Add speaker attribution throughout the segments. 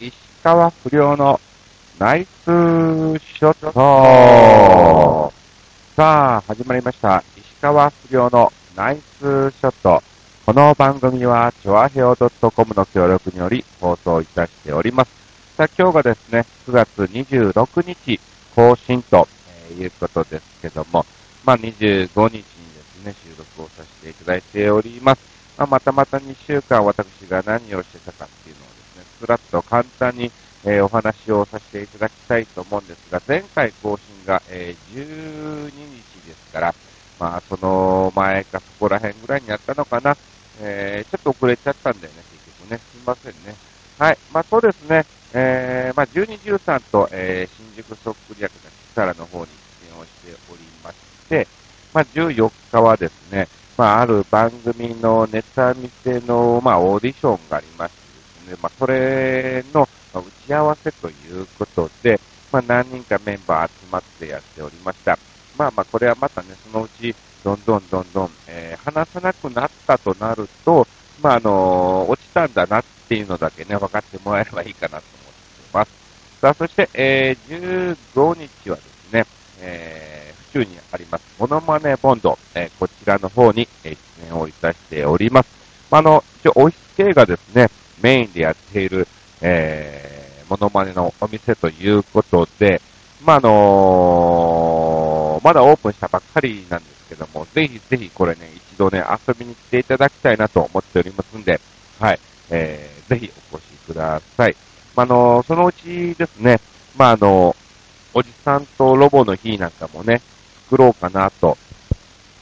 Speaker 1: 石川不良のナイスショットさあ、始まりました。石川不良のナイスショット。この番組は、チョアヘオ .com の協力により放送いたしております。さあ、今日がですね、9月26日更新と、えーいうことですけども、まあ、25日にですね、収録をさせていただいております。まあ、またまた2週間私が何をしてたかっていうのをですね、すらっと簡単に、えーお話をさせていただきたいと思うんですが、前回更新が、えー12日ですから、まあ、その前かそこら辺ぐらいにやったのかな、えーちょっと遅れちゃったんだよね、結局ね。すいませんね。はい。まあ、そうですね。えー、まあ、12、13と、えー、新宿そっくり役がキサラの方に出演をしておりまして、まあ、14日はですね、まあ、ある番組のネタ見せの、まあ、オーディションがありましてで、まあ、それの打ち合わせということで、まあ、何人かメンバー集まってやっておりました。まあまあ、これはまたね、そのうち、どんどんどんどん、えー話さなくなったとなると、まあ、あの落ちたんだなっていうのだけね、分かってもらえればいいかなと思ってます。さあ、そして、えー15日はですね、えー府中にあります、モノマネボンド、えーこちらの方に、えー出演をいたしております。まあ、あの、一応、オフィス系がですね、メインでやっている、えー、モノマネのお店ということで、まあ、あのーまだオープンしたばっかりなんですけども、ぜひぜひこれね、一度ね、遊びに来ていただきたいなと思っておりますんで、はい、えー、ぜひお越しください。まあ、のーそのうちですね、まあ、あのおじさんとロボの日なんかもね、作ろうかなと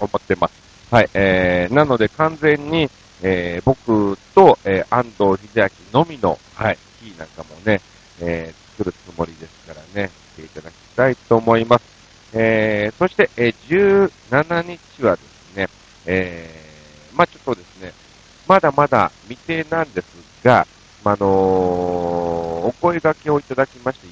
Speaker 1: 思ってます。はい、えー、なので完全に、えー、僕と、えー、安藤秀明のみの、はい、日なんかもね、えー、作るつもりですからね、来ていただきたいと思います。えー、そして、えー、17日はですね、えー、まあちょっとですね、まだまだ未定なんですが、まあのーお声掛けをいただきまして、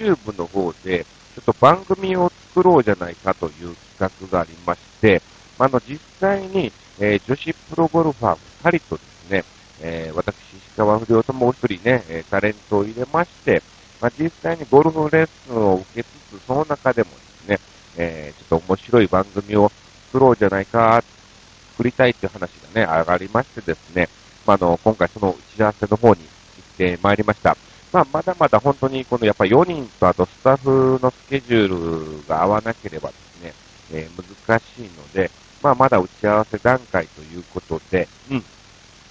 Speaker 1: YouTube の方で、ちょっと番組を作ろうじゃないかという企画がありまして、まああの、実際に、えー女子プロゴルファー2人とですね、えー私、石川不良ともう一人ね、タレントを入れまして、まあ、実際にゴルフレッスンを受けつつ、その中でもですね、えーちょっと面白い番組を作ろうじゃないか、作りたいという話がね、上がりましてですね、まあ、あの、今回その打ち合わせの方に行ってまいりました。まあ、まだまだ本当にこのやっぱ4人とあとスタッフのスケジュールが合わなければですね、えー難しいので、まあ、まだ打ち合わせ段階ということで、うん。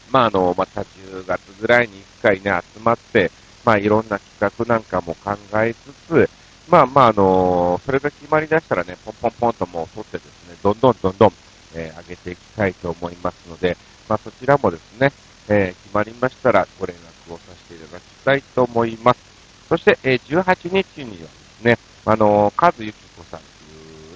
Speaker 1: まあ、あの、また10月ぐらいに1回ね、集まって、まあ、いろんな企画なんかも考えつつ、まあまあ、あのそれが決まりだしたらね、ポンポンポンともう取ってですね、どんどんどんどん、えー上げていきたいと思いますので、まあ、そちらもですね、えー決まりましたらご連絡をさせていただきたいと思います。そして、えー18日にはですね、あのカズユキコさん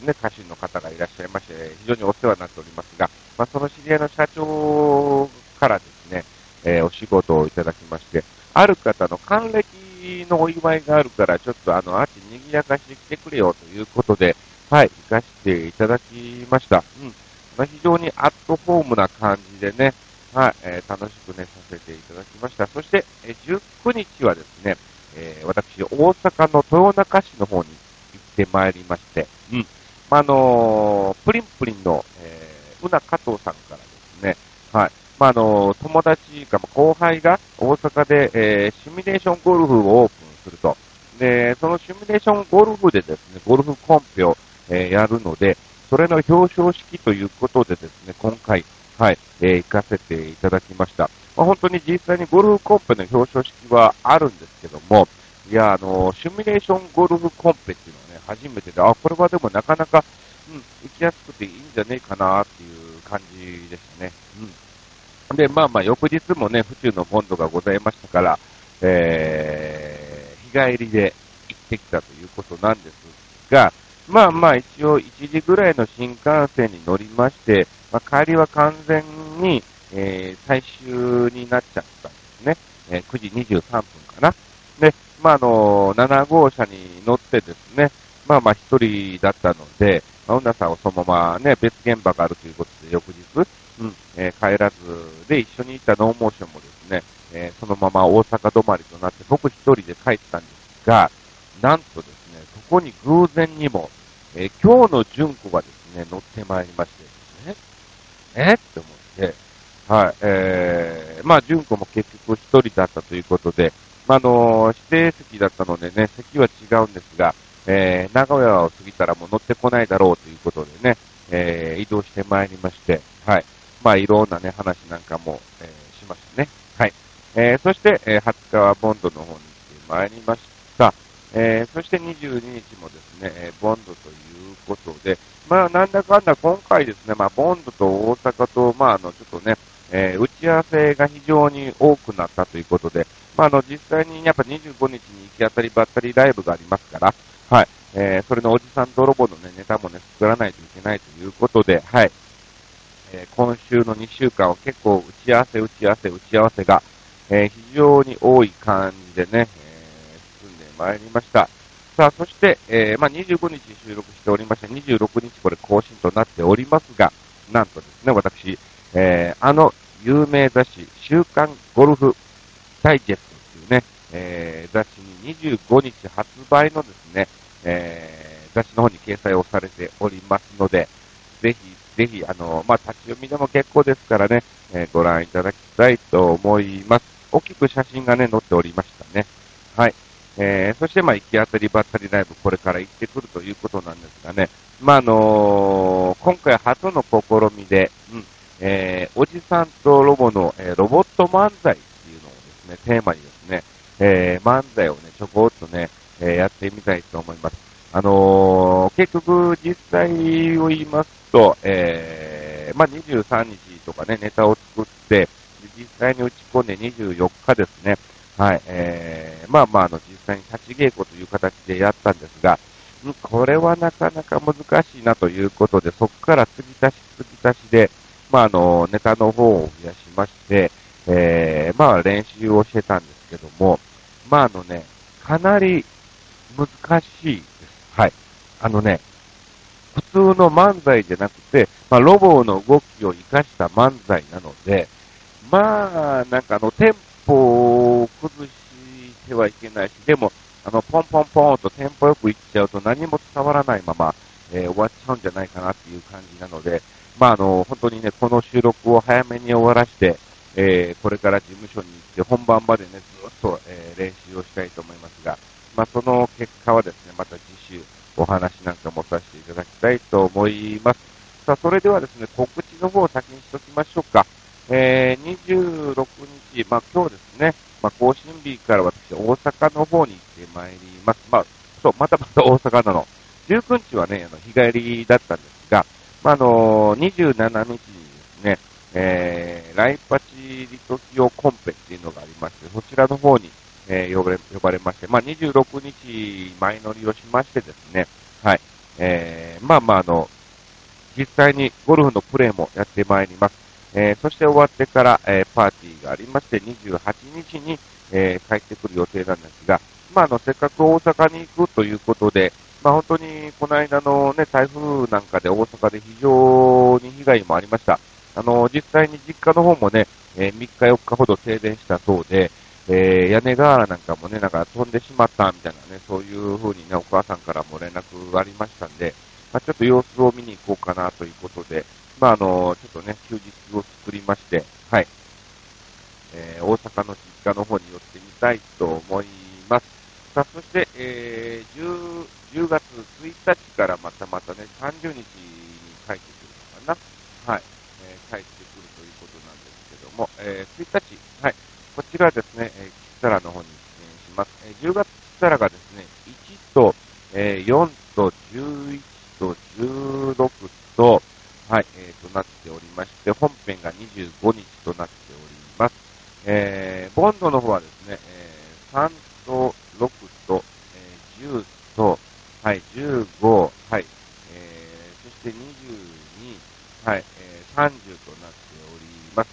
Speaker 1: ね、歌手の方がいらっしゃいまして、非常にお世話になっておりますが、まあ、その知り合いの社長からですね、えーお仕事をいただきまして、ある方の還暦のお祝いがあるから、ちょっとあの、あっち賑やかしてきてくれよということで、はい、行かせていただきました。うん。まあ、非常にアットホームな感じでね、はい、えー楽しくね、させていただきました。そして、えー19日はですね、えー私、大阪の豊中市の方に行ってまいりまして、うん。まあ、のープリンプリンの、えー、うな加藤さんからですね、はい。まあ、のー友達か、後輩が大阪で、えーシミュレーションゴルフをオープンすると。で、そのシミュレーションゴルフでですね、ゴルフコンペを、えーやるので、それの表彰式ということでですね、今回、はい、えー行かせていただきました。まあ、本当に実際にゴルフコンペの表彰式はあるんですけども、いや、あの、シミュレーションゴルフコンペっていうのはね、初めてで、あ、これはでもなかなか、うん、行きやすくていいんじゃねえかなっていう感じでしたね。うん。で、まあまあ、翌日もね、府中のボンドがございましたから、えー、日帰りで行ってきたということなんですが、まあまあ、一応1時ぐらいの新幹線に乗りまして、まあ、帰りは完全に、えー、最終になっちゃったんですね。えー9時23分かな。まあ、あの7号車に乗ってですね、まあまあ一人だったので、まあ、うなさんはそのままね、別現場があるということで、翌日、うん、えー帰らずで一緒に行ったノーモーションもですね、えー、そのまま大阪止まりとなって僕一人で帰ったんですが、なんとですね、そこに偶然にも、えー、今日の純子がですね、乗ってまいりましてですね、えって思って、はい、えー、まあ、純子も結局一人だったということで、まあ、の指定席だったのでね、席は違うんですが、えー、名古屋を過ぎたらもう乗ってこないだろうということでね、えー、移動してまいりまして、はい。まあ、いろんなね、話なんかも、えー、しましたね。はい。えー、そして、えー、20日はボンドの方に来てまいりました。えー、そして22日もですね、えー、ボンドということで、まあ、なんだかんだ今回ですね、まあ、ボンドと大阪と、まあ、あの、ちょっとね、えー、打ち合わせが非常に多くなったということで、まあ、あの、実際にやっぱ25日に行き当たりばったりライブがありますから、はい。えー、それのおじさん泥棒のね、ネタもね、作らないといけないということで、はい。えー、今週の2週間は結構打ち合わせ、打ち合わせ、打ち合わせが、えー、非常に多い感じでね、えー、進んでまいりました。さあ、そして、えー、まあ、25日収録しておりまして、26日これ更新となっておりますが、なんとですね、私、えー、あの有名雑誌、週刊ゴルフダイジェストというね、えー、雑誌に25日発売のですね、えー、雑誌の方に掲載をされておりますので、ぜひ、ぜひ、あの、まあ、立ち読みでも結構ですからね、えー、ご覧いただきたいと思います。大きく写真がね、載っておりましたね。はい。えー、そして、まあ、行き当たりばったりライブ、これから行ってくるということなんですがね、まあ、あのー、今回初の試みで、うん、えー、おじさんとロボの、えー、ロボット漫才っていうのをですね、テーマにですね、えー、漫才をね、ちょこっとね、え、やってみたいと思います。あのー、結局、実際を言いますと、えー、まあ、23日とかね、ネタを作って、実際に打ち込んで24日ですね、はい、えー、まあまあ、あの、実際に立ち稽古という形でやったんですが、これはなかなか難しいなということで、そこから継ぎ足し継ぎ足しで、まあ、あの、ネタの方を増やしまして、えー、まあ、練習をしてたんですけども、まあ、あのね、かなり難しいです。はい。あのね、普通の漫才じゃなくて、まあ、ロボの動きを活かした漫才なので、まあ、なんかあの、テンポを崩してはいけないし、でも、あの、ポンポンポンとテンポよくいっちゃうと何も伝わらないまま、えー、終わっちゃうんじゃないかなっていう感じなので、まあ、あの、本当にね、この収録を早めに終わらして、えー、これから事務所に行って本番までね、ずっと、えー、練習をしたいと思いますが、まあ、その結果はですね、また次週お話なんかもさせていただきたいと思います。さあ、それではですね、告知の方を先にしときましょうか。えー、26日、まあ、今日ですね、まあ、更新日から私、大阪の方に行ってまいります。まあ、そう、またまた大阪なの。19日はね、あの、日帰りだったんですが、まあ、あのー、27日にですね、えー、ライパチリトキオコンペっていうのがありまして、そちらの方に、えー、呼ばれ、呼ばれまして、まあ、26日前乗りをしましてですね、はい、えー、まあまあ、あの、実際にゴルフのプレーもやってまいります。えー、そして終わってから、えー、パーティーがありまして、28日に、えー、帰ってくる予定なんですが、まあ、あの、せっかく大阪に行くということで、まあ、本当にこの間のね、台風なんかで大阪で非常に被害もありました。あの、実際に実家の方もね、えー、3日4日ほど停電したそうで、えー、屋根瓦なんかもね、なんか飛んでしまったみたいなね、そういう風にね、お母さんからも連絡がありましたんで、まあ、ちょっと様子を見に行こうかなということで、まあ、あの、ちょっとね、休日を作りまして、はい、えー、大阪の実家の方に寄ってみたいと思います。さあ、そして、えー、10, 10月1日からまたまたね、30日に帰ってくるのかな。はい。帰ってくるということなんですけども、えー、1日、はい、こちらですね、えー、キサラの方に出演します。えー、10月キサラがですね、1と、えー、4と11と16と、はい、えー、となっておりまして、本編が25日となっております。えー、ボンドの方はですね、えー、3と6と、えー、10と、はい、15、はい、えー、そして22、はい、30となっております。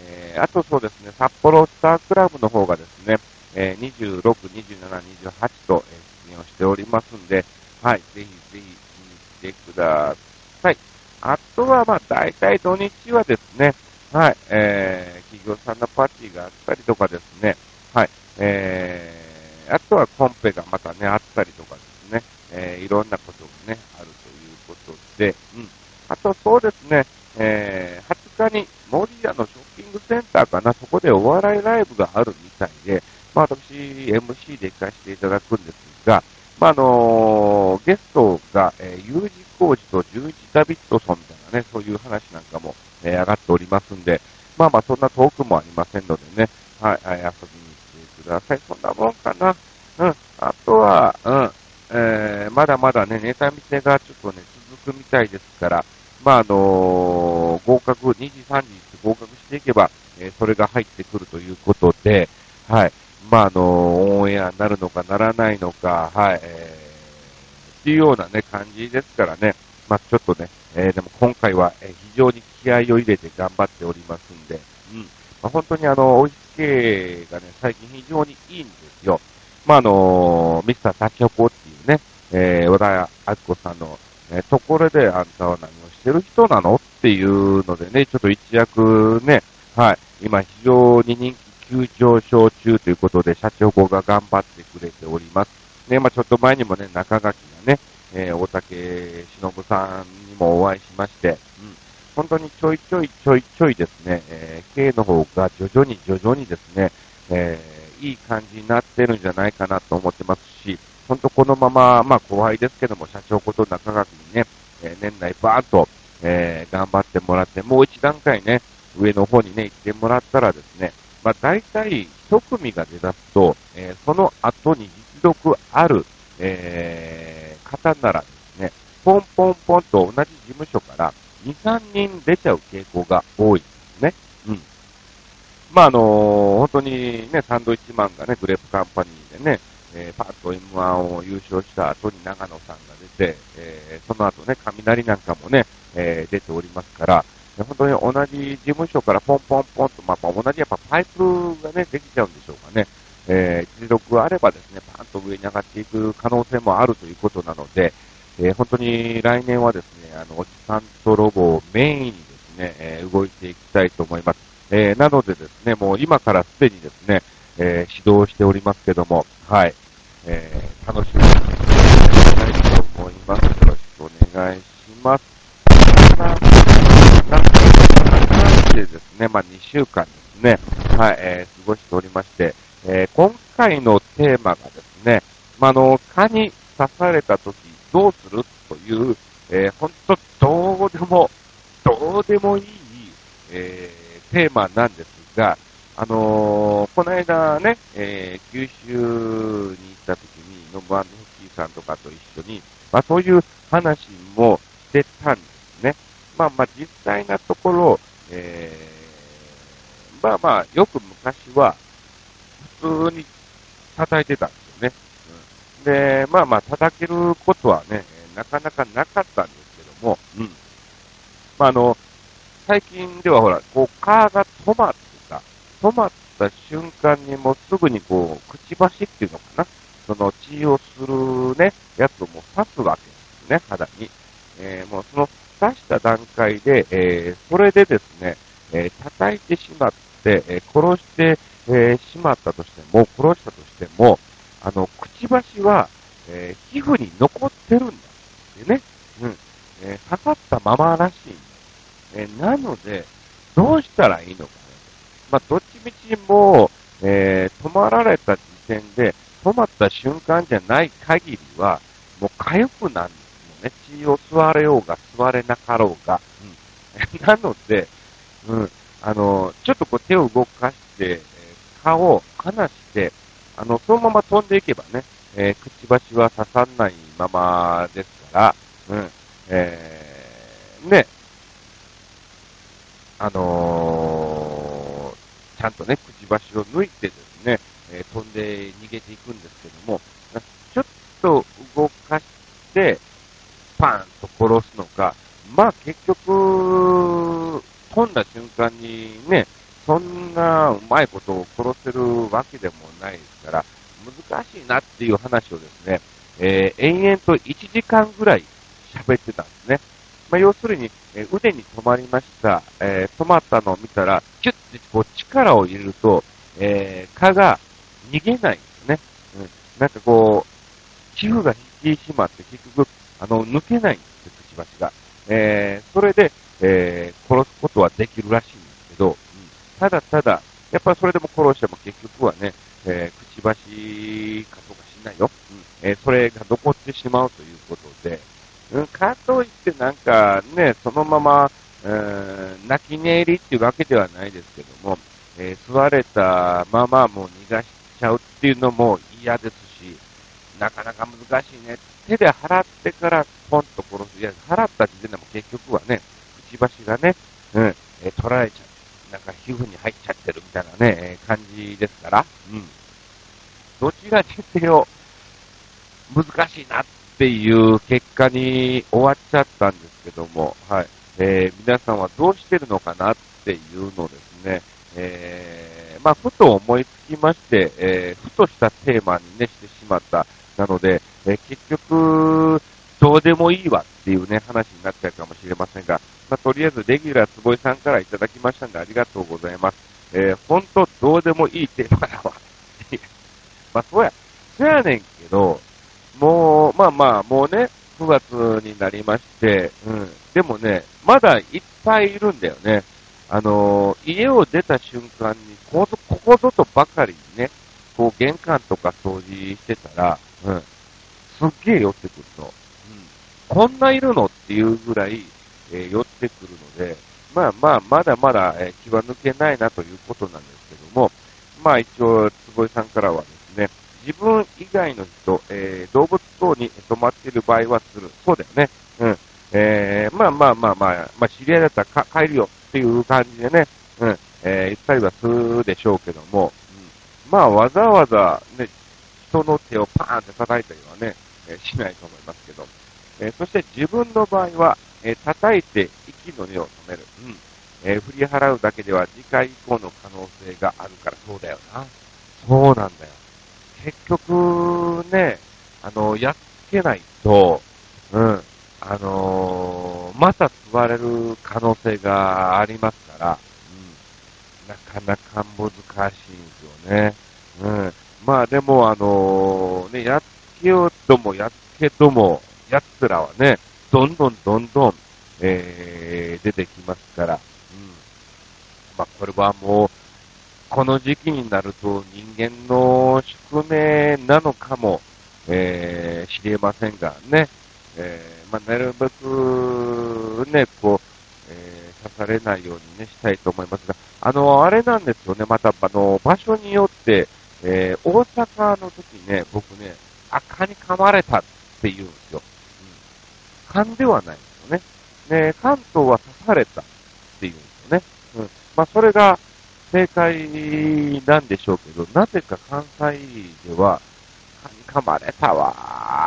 Speaker 1: えー、あとそうですね、札幌スタークラブの方がですね、えー、26、27、28と、えー、出演をしておりますんで、はい、ぜひぜひ見てください。あとは、まあ、大体土日はですね、はい、えー、企業さんのパーティーがあったりとかですー、あとはコンペがまたね、あったりとかですね、えー、いろんなことがね、あるということで、うん。あとそうですね、えー、20日に森屋のショッピングセンターかな、そこでお笑いライブがあるみたいで、まあ私、MC で行かせていただくんですが、まああのー、ゲストが、えー、U 字工事と十字ダビッドソンみたいなね、そういう話なんかも、えー、上がっておりますんで、まあまあそんな遠くもありませんのでね、はい、遊びにください。そんなもんかな。うん。あとは、うん。えー、まだまだね、ネタ見せがちょっとね、続くみたいですから、まあ、あのー、合格、2時、3時って合格していけば、えー、それが入ってくるということで、はい。まあ、あのー、オンエアになるのかならないのか、はい、えー、っていうようなね、感じですからね、まあ、ちょっとね、えー、でも今回は、え非常に気合を入れて頑張っておりますんで、うん。まあ、本当にあの、おいし系がね、最近非常にいいんですよ。まあ、あのミスタータキホコっていうね、えー、小田明子さんの、えところであんたは何をしてる人なのっていうのでね、ちょっと一躍ね、はい、今非常に人気急上昇中ということで、社長が頑張ってくれております。ね、まあちょっと前にもね、中垣がね、えー、大竹忍さんにもお会いしまして、うん、本当にちょいちょいちょいちょいですね、えー、K の方が徐々に徐々にですね、えー、いい感じになってるんじゃないかなと思ってますし、本当このまま、まあ後輩ですけども、社長こと中垣にね、えー、年内バーッと、えー、頑張ってもらって、もう一段階ね、上の方にね、行ってもらったらですね、まあ大体一組が出だすと、えー、その後に実力ある、えー、方ならですね、ポンポンポンと同じ事務所から2、3人出ちゃう傾向が多いんですね。うん。まあ、あのー、本当にね、サンドイッチマンがね、グレープカンパニーでね、えー、パッと M1 を優勝した後に長野さんが出て、えー、その後ね、雷なんかもね、えー、出ておりますから、本当に同じ事務所からポンポンポンと、まあ、同じやっぱパイプがね、できちゃうんでしょうかね。えー、実力があればですね、パーンと上に上がっていく可能性もあるということなので、えー、本当に来年はですね、あの、おじさんとロボをメインにですね、えー、動いていきたいと思います。えー、なのでですね、もう今からすでにですね、え指導しておりますけども、はい、え楽しみにしていきたいと思います。よろしくお願いします。そん、でですね、まあ2週間ですね、はい、え過ごしておりまして、え今回のテーマがですね、まあ、の、蚊に刺された時どうするという、えー、本当どうでも、どうでもいい、えー、テーマなんですが、あのー、この間ね、えー、九州に行った時に、ノブアンドフッキーさんとかと一緒に、まあそういう話もしてたんですね。まあまあ実際なところ、えー、まあまあよく昔は普通に叩いてたんですよね。で、まあまあ、叩けることはね、なかなかなかったんですけども、うん。まああの、最近ではほら、こう、カーが止まってた。止まった瞬間にもうすぐにこう、くちばしっていうのかな。その血をするね、やつをもう刺すわけですね、肌に。えー、もうその刺した段階で、えー、それでですね、えー、叩いてしまって、え殺して、えしまったとしても、殺したとしても、あの、くちばしは、えー、皮膚に残ってるんだってね。うん。えー、刺さったままらしいんだ。えー、なので、どうしたらいいのかね。まあ、どっちみちも、えー、止まられた時点で、止まった瞬間じゃない限りは、もう痒くなるのね。血を吸われようが吸われなかろうが。うん。なので、うん。あの、ちょっとこう手を動かして、顔を離して、あの、そのまま飛んでいけばね、えー、くちばしは刺さんないままですから、うん、えー、ね、あのー、ちゃんとね、くちばしを抜いてですね、え、飛んで逃げていくんですけども、ちょっと動かして、パンと殺すのか、まあ結局、飛んだ瞬間にね、そんなうまいことを殺せるわけでもないですから、難しいなっていう話をですね、えー、延々と1時間ぐらい喋ってたんですね。まあ、要するに、えー、腕に止まりました。えー、止まったのを見たら、キュッてこう力を入れると、えー、蚊が逃げないんですね。うん、なんかこう、皮膚が引き締まって結局、あの、抜けないんですよ、くちばしが。えー、それで、えー、殺すことはできるらしいんですけど、うん、ただただ、やっぱりそれでも殺しても結局はね、えー、くちばしかとかしないよ。うん、えー、それが残ってしまうということで、うん、かといってなんかね、そのまま、うん、泣き寝入りっていうわけではないですけども、えー、吸われたままもう逃がしちゃうっていうのも嫌ですし、なかなか難しいね。手で払ってからポンと殺す。いや、払った時点でも結局はね、くちばしがね、うん、えー、取られちゃう。なんか皮膚に入っちゃってるみたいなね、感じですから、うん。どちらにせよ、難しいなっていう結果に終わっちゃったんですけども、はい。えー、皆さんはどうしてるのかなっていうのですね、えー、まあ、ふと思いつきまして、えー、ふとしたテーマにね、してしまった。なので、え、結局、どうでもいいわっていうね、話になっちゃうかもしれませんが、まあ、とりあえずレギュラー坪井さんからいただきましたんでありがとうございます。えー、ほんとどうでもいいテーマだわ。まあ、そうや、そやねんけど、もう、まあまあ、もうね、9月になりまして、うん。でもね、まだいっぱいいるんだよね。あのー、家を出た瞬間に、ここここぞとばかりにね、こう玄関とか掃除してたら、うん、すっげえ寄ってくると、こんないるのっていうぐらい、えー、寄ってくるので、まあまあ、まだまだ、えー、気は抜けないなということなんですけども、まあ一応、坪井さんからはですね、自分以外の人、えー、動物等に泊まっている場合はする。そうだよね。うん。えー、まあまあまあまあ、まあ知り合いだったら帰るよっていう感じでね、うん、えー、言ったりはするでしょうけども、うん、まあわざわざね、人の手をパーンって叩いたりはね、えー、しないと思いますけど、えー、そして自分の場合は、えー、叩いて息の根を止める。うん。えー、振り払うだけでは次回以降の可能性があるからそうだよな。そうなんだよ。結局ね、あの、やっつけないと、うん、あのー、また吸われる可能性がありますから、うん、なかなか難しいんですよね。うん。まあでも、あのー、ね、やっつけようともやっつけとも、奴らはね、どんどんどんどん、えー、出てきますから、うん。まあこれはもう、この時期になると人間の宿命なのかも、えー、知りませんがね、えーまあ、なるべくね、こう、えー、刺されないようにね、したいと思いますが、あの、あれなんですよね、また、あの、場所によって、えー、大阪の時ね、僕ね、赤に噛まれたって言うんですよ。うん。噛んではないんですよね。ね、関東は刺されたって言うんですよね。うん。まあ、それが正解なんでしょうけど、なぜか関西では、噛まれたわ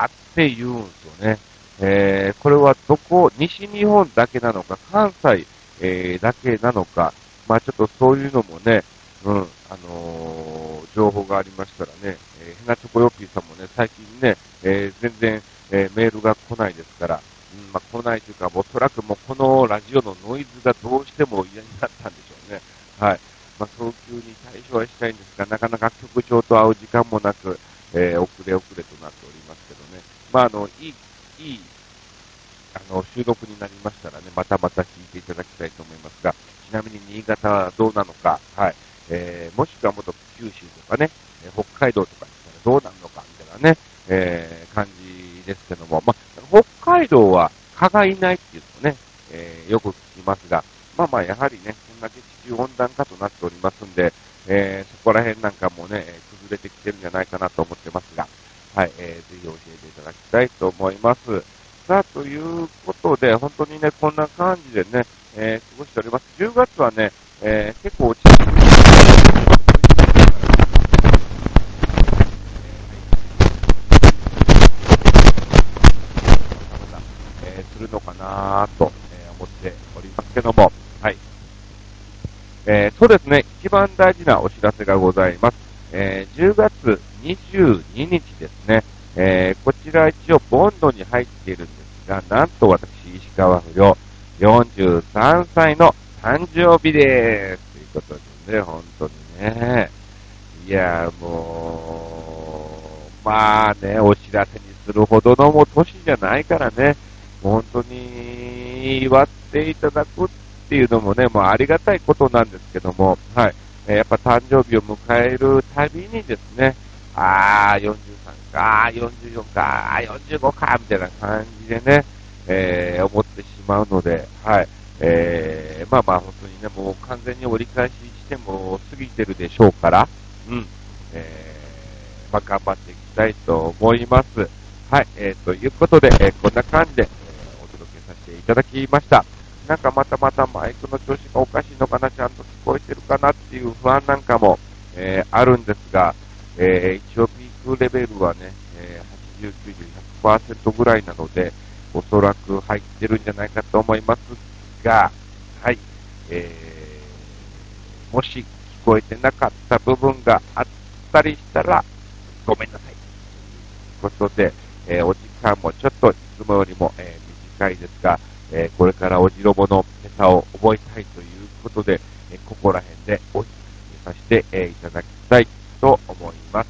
Speaker 1: ーって言うんですよね。えー、これはどこ、西日本だけなのか、関西、えー、だけなのか、まあちょっとそういうのもね、うん、あのー、情報がありましたらね、えー、ヘナチョコヨッピーさんもね、最近ね、えー、全然、えー、メールが来ないですから、うん、まあ来ないというか、おそらくもうこのラジオのノイズがどうしても嫌になったんでしょうね。はい。まあ早急に対処はしたいんですが、なかなか局長と会う時間もなく、えー、遅れ遅れとなっておりますけどね。まああの、いいいい、あの、収録になりましたらね、またまた聞いていただきたいと思いますが、ちなみに新潟はどうなのか、はい、えー、もしくはもっと九州とかね、北海道とかにしたらどうなるのか、みたいなね、えー、感じですけども、まあ、北海道は蚊がいないっていうのもね、えー、よく聞きますが、まあまあ、やはりね、こんだけ地球温暖化となっておりますんで、えー、そこら辺なんかもね、崩れてきてるんじゃないかなと思ってますが、はい、えー、ぜひ教えていただきたいと思います。さあ、ということで、本当にね、こんな感じでね、えー、過ごしております。10月はね、えー、結構落ち着いてえするのかなと、え思っておりますけども、はい。えー、そうですね、一番大事なお知らせがございます。えー、10月22日ですね、えー、こちら一応ボンドに入っているんですが、なんと私、石川不良、43歳の誕生日です。ということでね、本当にね。いや、もうまあね、お知らせにするほどのも年じゃないからね、本当に祝っていただくっていうのもね、もうありがたいことなんですけども、はい。やっぱ誕生日を迎えるたびにですね、あー、43か、44か、45か、みたいな感じでね、えー、思ってしまうので、はい。えー、まあまあ本当にね、もう完全に折り返ししても過ぎてるでしょうから、うん。えー、まあ頑張っていきたいと思います。はい。えー、ということで、えー、こんな感じで、ただきました。なんかまたまたマイクの調子がおかしいのかな、ちゃんと聞こえてるかなっていう不安なんかも、えー、あるんですが、えー、一応ピークレベルはね、えー、80、90、100%ぐらいなので、おそらく入ってるんじゃないかと思いますが、はい、えー、もし聞こえてなかった部分があったりしたら、ごめんなさい。ということで、えー、お時間もちょっといつもよりも、えー、短いですが、えー、これからおじろぼのネタを覚えたいということで、えここら辺でお引きさせて、えいただきたいと思います。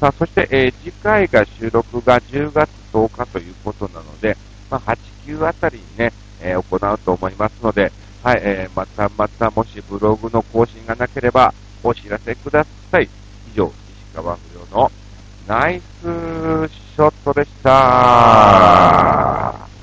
Speaker 1: さあ、そして、え次回が収録が10月10日ということなので、まあ、8、9あたりにね、え行うと思いますので、はい、えまたまたもしブログの更新がなければお知らせください。以上、石川不良のナイスショットでした。